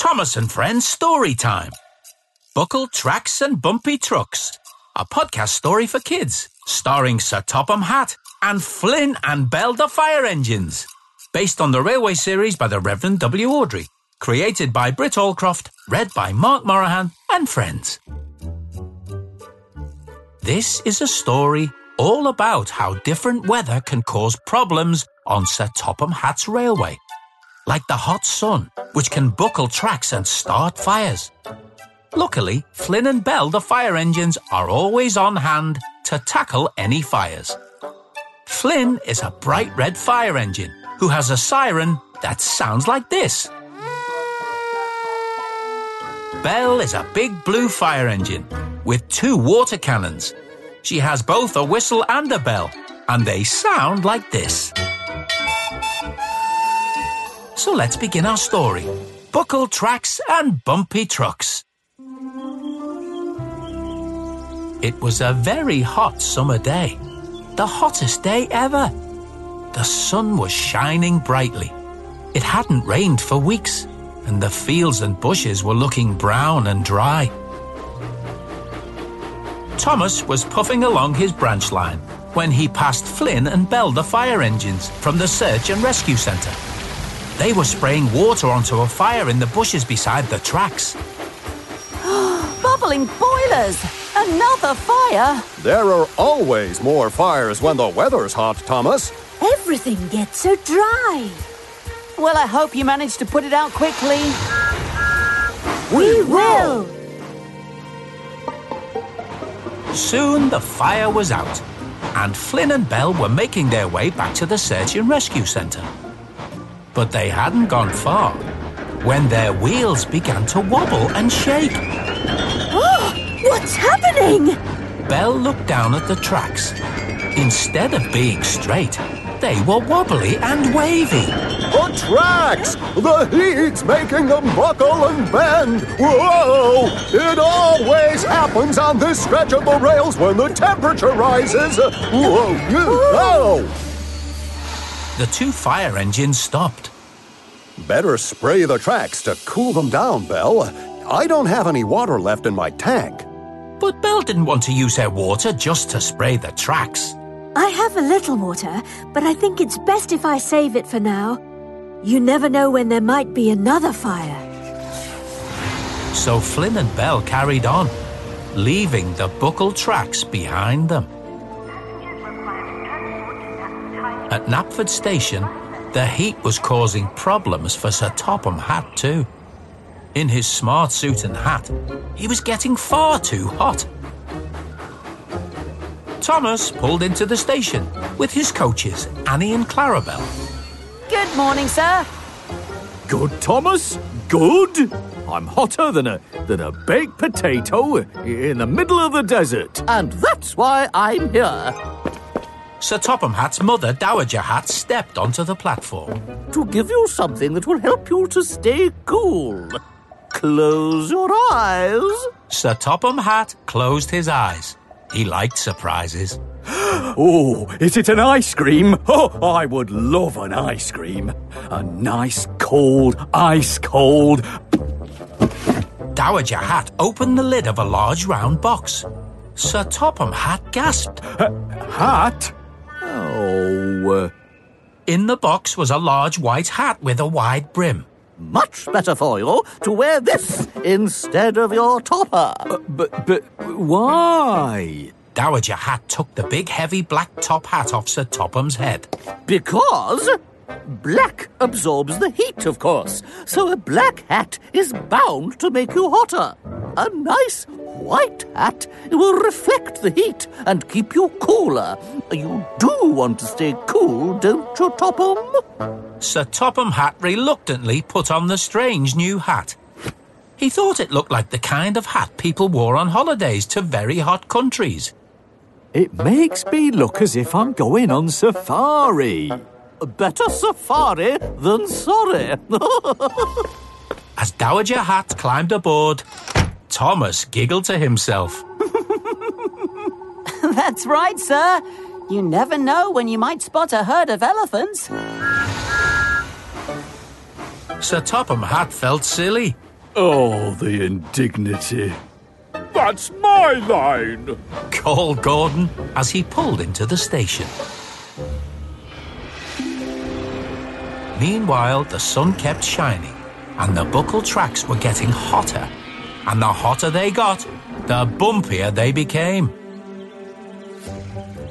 Thomas and Friends Story Time. Buckle Tracks and Bumpy Trucks, a podcast story for kids, starring Sir Topham Hatt and Flynn and Belle the Fire Engines. Based on the railway series by the Reverend W. Awdry, Created by Britt Allcroft, read by Mark Moraghan and friends. This is a story all about how different weather can cause problems on Sir Topham Hatt's railway like the hot sun, which can buckle tracks and start fires. Luckily, Flynn and Belle, the fire engines, are always on hand to tackle any fires. Flynn is a bright red fire engine who has a siren that sounds like this. Belle is a big blue fire engine with two water cannons. She has both a whistle and a bell, and they sound like this. So let's begin our story. Buckle tracks and bumpy trucks. It was a very hot summer day. The hottest day ever. The sun was shining brightly. It hadn't rained for weeks, and the fields and bushes were looking brown and dry. Thomas was puffing along his branch line when he passed Flynn and Belle the fire engines from the search and rescue centre. They were spraying water onto a fire in the bushes beside the tracks. Bubbling boilers! Another fire! There are always more fires when the weather's hot, Thomas. Everything gets so dry. Well, I hope you managed to put it out quickly. We will! Soon the fire was out, and Flynn and Belle were making their way back to the search and rescue centre. But they hadn't gone far when their wheels began to wobble and shake. Oh, What's happening? Belle looked down at the tracks. Instead of being straight, they were wobbly and wavy. The tracks! The heat's making them buckle and bend! Whoa! It always happens on this stretch of the rails when the temperature rises! Whoa! Oh. Whoa! The two fire engines stopped. Better spray the tracks to cool them down, Belle. I don't have any water left in my tank. But Belle didn't want to use her water just to spray the tracks. I have a little water, but I think it's best if I save it for now. You never know when there might be another fire. So Flynn and Belle carried on, leaving the buckled tracks behind them. At Knapford Station, the heat was causing problems for Sir Topham Hatt too. In his smart suit and hat, he was getting far too hot. Thomas pulled into the station with his coaches, Annie and Clarabelle. Good morning, sir. Good, Thomas. Good. I'm hotter than a than a baked potato in the middle of the desert. And that's why I'm here. Sir Topham Hatt's mother, Dowager Hatt, stepped onto the platform. To give you something that will help you to stay cool. Close your eyes. Sir Topham Hatt closed his eyes. He liked surprises. Oh, is it an ice cream? Oh, I would love an ice cream. A nice cold, ice cold. Dowager Hatt opened the lid of a large round box. Sir Topham Hatt gasped. Uh, Hat? Uh, In the box was a large white hat with a wide brim. Much better for you to wear this instead of your topper. But, but, why? Dowager Hatt took the big heavy black top hat off Sir Topham's head. Because black absorbs the heat, of course. So a black hat is bound to make you hotter. A nice white hat will reflect the heat and keep you cooler. You do want to stay cool, don't you, Topham? Sir Topham Hatt reluctantly put on the strange new hat. He thought it looked like the kind of hat people wore on holidays to very hot countries. It makes me look as if I'm going on safari. Better safari than sorry. As Dowager Hatt climbed aboard, Thomas giggled to himself. That's right, sir. You never know when you might spot a herd of elephants. Sir Topham Hatt felt silly. Oh, the indignity. That's my line. called Gordon as he pulled into the station. Meanwhile, the sun kept shining, and the buckle tracks were getting hotter. And the hotter they got, the bumpier they became.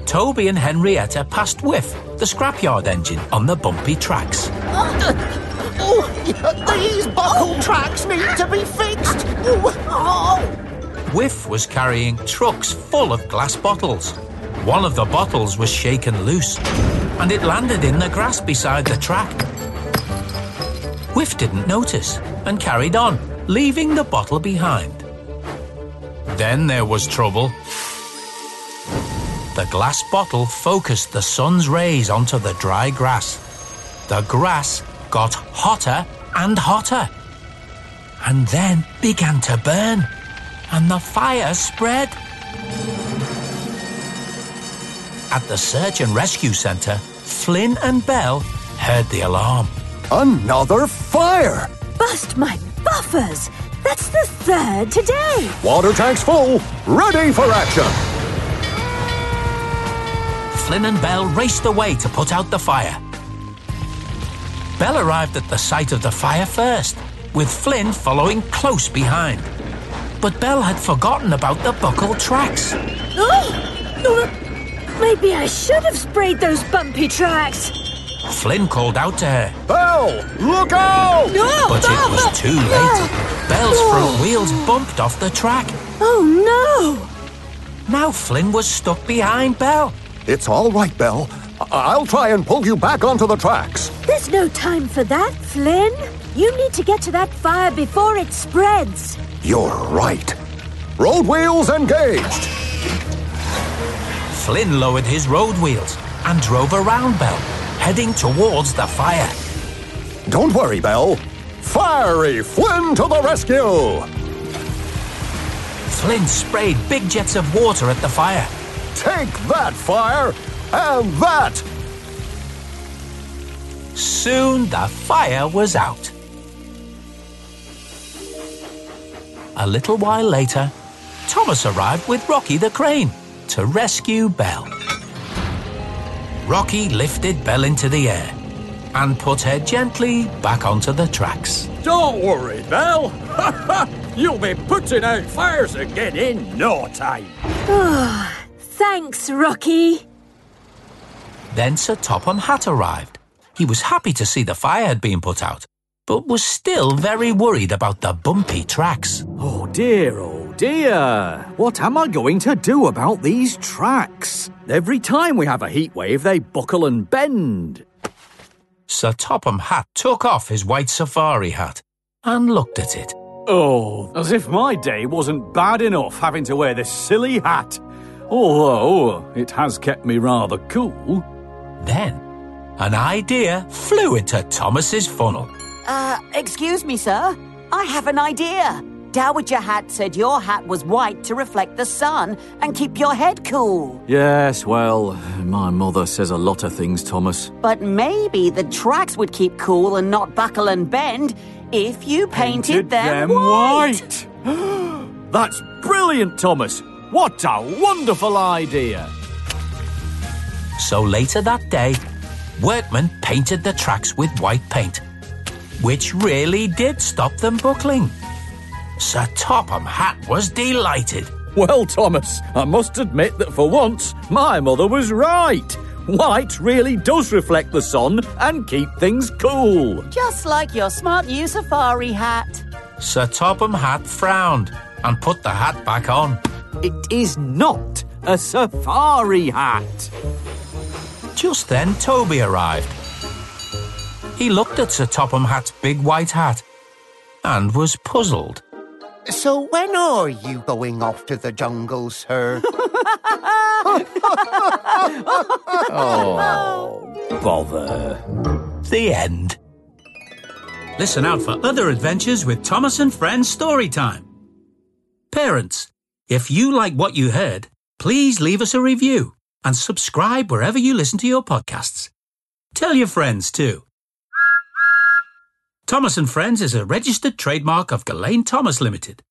Toby and Henrietta passed Whiff, the scrapyard engine, on the bumpy tracks. Oh, these buckle tracks need to be fixed. Oh, oh. Whiff was carrying trucks full of glass bottles. One of the bottles was shaken loose, and it landed in the grass beside the track. Whiff didn't notice and carried on, leaving the bottle behind. Then there was trouble. The glass bottle focused the sun's rays onto the dry grass. The grass got hotter and hotter, and then began to burn, and the fire spread. At the search and rescue centre, Flynn and Belle heard the alarm. Another fire! Bust my buffers! That's the third today! Water tanks full, ready for action! Flynn and Belle raced away to put out the fire. Belle arrived at the site of the fire first, with Flynn following close behind. But Belle had forgotten about the buckle tracks. Oh! Maybe I should have sprayed those bumpy tracks. Flynn called out to her, Belle, look out! No, but it was too late. Belle's front wheels bumped off the track. Oh no! Now Flynn was stuck behind Belle. It's all right, Belle. I- I'll try and pull you back onto the tracks. There's no time for that, Flynn. You need to get to that fire before it spreads. You're right. Road wheels engaged. Flynn lowered his road wheels and drove around Belle, heading towards the fire. Don't worry, Belle. Fiery Flynn to the rescue! Flynn sprayed big jets of water at the fire. Take that, fire! And that! Soon the fire was out. A little while later, Thomas arrived with Rocky the crane to rescue Belle. Rocky lifted Belle into the air and put her gently back onto the tracks. Don't worry, Belle. You'll be putting out fires again in no time. Ah, thanks, Rocky. Then Sir Topham Hatt arrived. He was happy to see the fire had been put out, but was still very worried about the bumpy tracks. Oh dear, oh dear. What am I going to do about these tracks? Every time we have a heat wave, they buckle and bend. Sir Topham Hatt took off his white safari hat and looked at it. Oh, as if my day wasn't bad enough having to wear this silly hat. Although it has kept me rather cool. Then, an idea flew into Thomas's funnel. Uh, excuse me, sir. I have an idea. Dowager Hatt said your hat was white to reflect the sun and keep your head cool. Yes, well, my mother says a lot of things, Thomas. But maybe the tracks would keep cool and not buckle and bend if you painted, them, white. white. That's brilliant, Thomas. What a wonderful idea. So later that day, workmen painted the tracks with white paint, which really did stop them buckling. Sir Topham Hatt was delighted. Well, Thomas, I must admit that for once, my mother was right. White really does reflect the sun and keep things cool. Just like your smart new safari hat. Sir Topham Hatt frowned and put the hat back on. It is not a safari hat. Just then, Toby arrived. He looked at Sir Topham Hatt's big white hat and was puzzled. So when are you going off to the jungle, sir? oh, Bother. The end. Listen out for other adventures with Thomas and Friends Storytime. Parents, if you like what you heard, please leave us a review and subscribe wherever you listen to your podcasts. Tell your friends too. Thomas and Friends is a registered trademark of Gullane Thomas Limited.